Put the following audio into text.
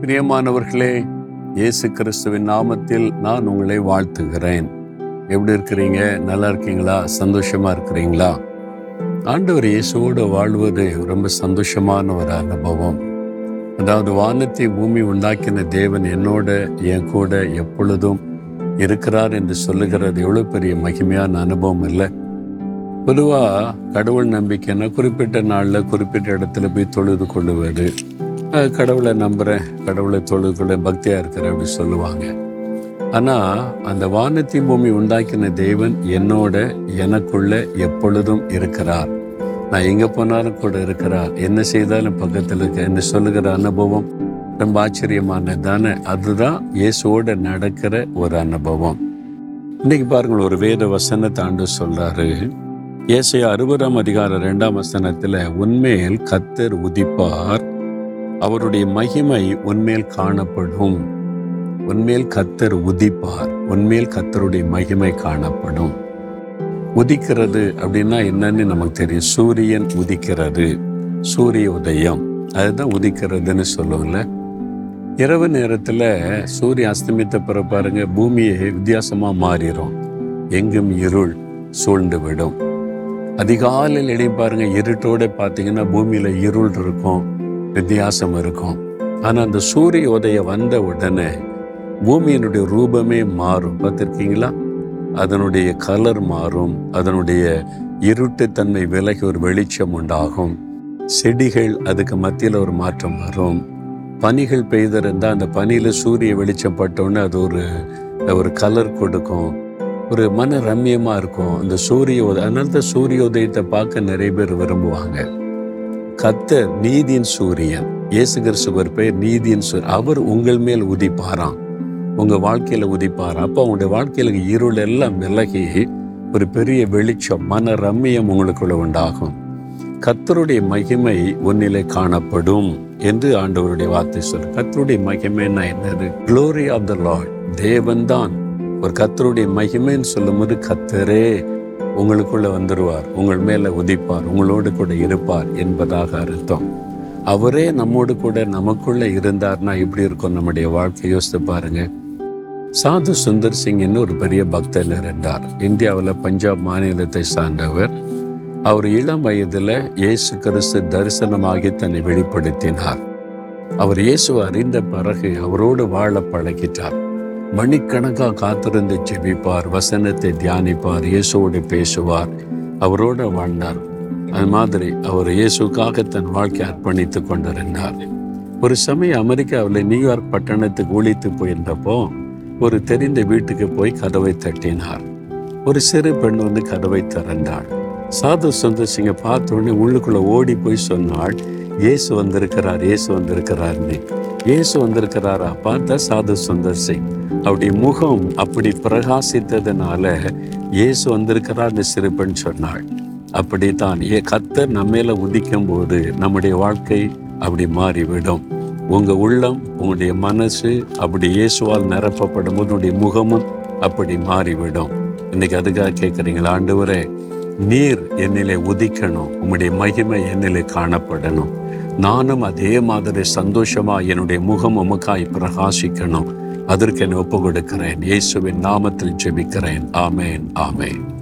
பிரியமானவர்களே இயேசு கிறிஸ்துவின் நாமத்தில் நான் உங்களை வாழ்த்துகிறேன். எப்படி இருக்கிறீங்க? நல்லா இருக்கீங்களா? சந்தோஷமா இருக்கிறீங்களா? ஆண்டவர் இயேசுவோடு வாழ்வது ரொம்ப சந்தோஷமான ஒரு அனுபவம். அதாவது வானத்தை பூமி உண்டாக்கின தேவன் என்னோட என் கூட எப்பொழுதும் இருக்கிறார் என்று சொல்லுகிறது. எவ்வளோ பெரிய மகிமையான அனுபவம் இல்லை. பொதுவாக கடவுள் நம்பிக்கைன்னா குறிப்பிட்ட நாளில் குறிப்பிட்ட இடத்துல போய் தொழுது கொள்ளுவது கடவுளை நம்புகிறேன் கடவுளை தொழுது பக்தியாக இருக்கிறேன் அப்படி சொல்லுவாங்க. ஆனால் அந்த வானத்தின் பூமி உண்டாக்கின தேவன் என்னோட எனக்குள்ள எப்பொழுதும் இருக்கிறார். நான் எங்கே போனாலும் கூட இருக்கிறார். என்ன செய்தாலும் பக்கத்தில் இருக்க என்ன சொல்லுகிற அனுபவம் ரொம்ப ஆச்சரியமானது தானே அதுதான் இயேசுவோட நடக்கிற ஒரு அனுபவம். இன்னைக்கு பாருங்கள் ஒரு வேத வசனத்தை ஆண்டு சொல்றாரு. இயேசையா அறுபதாம் அதிகாரம் ரெண்டாம் வசனத்தில் உண்மையில் கத்தர் உதிப்பார் அவருடைய மகிமை உன்மேல் காணப்படும். உன்மேல் கத்தர் உதிப்பார். உன்மேல் கத்தருடைய மகிமை காணப்படும். உதிக்கிறது அப்படின்னா என்னன்னு நமக்கு தெரியும். சூரியன் உதிக்கிறது. சூரிய உதயம். அதுதான் உதிக்கிறதுன்னு சொல்லுவோம்ல இரவு நேரத்தில் சூரிய அஸ்தமித்த பிற பாருங்க பூமியை வித்தியாசமாக மாறிடும் எங்கும் இருள் சூழ்ந்து விடும் அதிகாலையில் இடையும் பாருங்க. இருட்டோட பார்த்தீங்கன்னா பூமியில் இருள் இருக்கும். வித்தியாசம் இருக்கும். ஆனா அந்த சூரிய உதயம் வந்த உடனே பூமியினுடைய ரூபமே மாறும். பார்த்துருக்கீங்களா? அதனுடைய கலர் மாறும். அதனுடைய இருட்டுத்தன்மை விலகி ஒரு வெளிச்சம் உண்டாகும். செடிகள் அதுக்கு மத்தியில் ஒரு மாற்றம் வரும். பனிகள் பெய்திருந்தால் அந்த பனியில் சூரிய வெளிச்சம் பட்டோன்னே அது ஒரு ஒரு கலர் கொடுக்கும். ஒரு மன ரம்யமாக இருக்கும். அந்த சூரிய உதயம் அதனால தான் சூரிய உதயத்தை பார்க்க நிறைய பேர் விரும்புவாங்க. கத்தர் நீதியின் சூரியன். இயேசு கிறிஸ்து பெயர் நீதியின் சூரியன் அவர் உங்கள் மேல் உதிப்பாராம். உங்கள் வாழ்க்கையில் உதிப்பார்? அப்போ உங்களுடைய வாழ்க்கையில் இருள் எல்லாம் விலகி ஒரு பெரிய வெளிச்சம் மன ரம்மியம் உங்களுக்குள்ள உண்டாகும். கத்தருடைய மகிமை உன்னிலே காணப்படும் என்று ஆண்டவருடைய வார்த்தை சொல் கத்தருடைய மகிமைன்னா என்னது? க்ளோரி ஆஃப் த லார்ட் தேவன்தான். ஒரு கத்தருடைய மகிமைன்னு சொல்லும்போது கத்தரே உங்களுக்குள்ள வந்துருவார் உங்கள் மேல உதிப்பார் உங்களோடு கூட இருப்பார் என்பதாக அர்த்தம். அவரே நம்மோடு கூட நமக்குள்ள இருந்தார்னா எப்படி இருக்கும் நம்முடைய வாழ்க்கை. யோசித்து பாருங்க. சாது சுந்தர் சிங்னு ஒரு பெரிய பக்தர் இருந்தார் இந்தியாவில் பஞ்சாப் மாநிலத்தை சார்ந்தவர். அவர் இளம் வயதில் இயேசு கிறிஸ்து தரிசனமாகி தன்னை வெளிப்படுத்தினார். அவர் இயேசுவை அறிந்த பிறகு அவரோடு வாழ பழகிட்டார். மணிக்கணக்காக காத்திருந்து செபிப்பார் வசனத்தை தியானிப்பார் இயேசுவோடு பேசுவார். அவரோடு வாழ்ந்தார். அது மாதிரி அவர் இயேசுக்காக தன் வாழ்க்கை அர்ப்பணித்து கொண்டிருந்தார். ஒரு சமயம் அமெரிக்காவில் நியூயார்க் பட்டணத்துக்கு ஒழித்து போயிருந்தப்போ ஒரு தெரிந்த வீட்டுக்கு போய் கதவை தட்டினார். ஒரு சிறு பெண் வந்து கதவை திறந்தாள். சாது சுந்தர் சிங்கை பார்த்த உடனே ஓடி போய் சொன்னாள் இயேசு வந்திருக்கிறார் இயேசு வந்திருக்கிறார்னு இயேசு வந்திருக்கிறாரா? பார்த்தா சாது சுந்தர் சிங். அவருடைய முகம் அப்படி பிரகாசித்ததுனால இயேசு வந்திருக்கிறார்னு சிறுபன் சொன்னாள். அப்படித்தான் ஏ கத்தர் நம்மேல உதிக்கும் போது நம்முடைய வாழ்க்கை அப்படி மாறிவிடும். உங்க உள்ளம் உங்களுடைய மனசு அப்படி இயேசுவால் நிரப்பப்படும் போது உங்களுடைய முகமும் அப்படி மாறிவிடும். இன்னைக்கு அதுக்காக கேட்குறீங்களா? ஆண்டவரே நீர் என்னிலே உதிக்கணும் உம்முடைய மகிமை என்னிலே காணப்படணும். நானும் அதே மாதிரி சந்தோஷமா என்னுடைய முகம் உமக்காய் பிரகாசிக்கணும். அதற்கு என்னை ஒப்பு கொடுக்கிறேன் இயேசுவின் நாமத்தில் ஜெபிக்கிறேன். ஆமேன் ஆமேன்.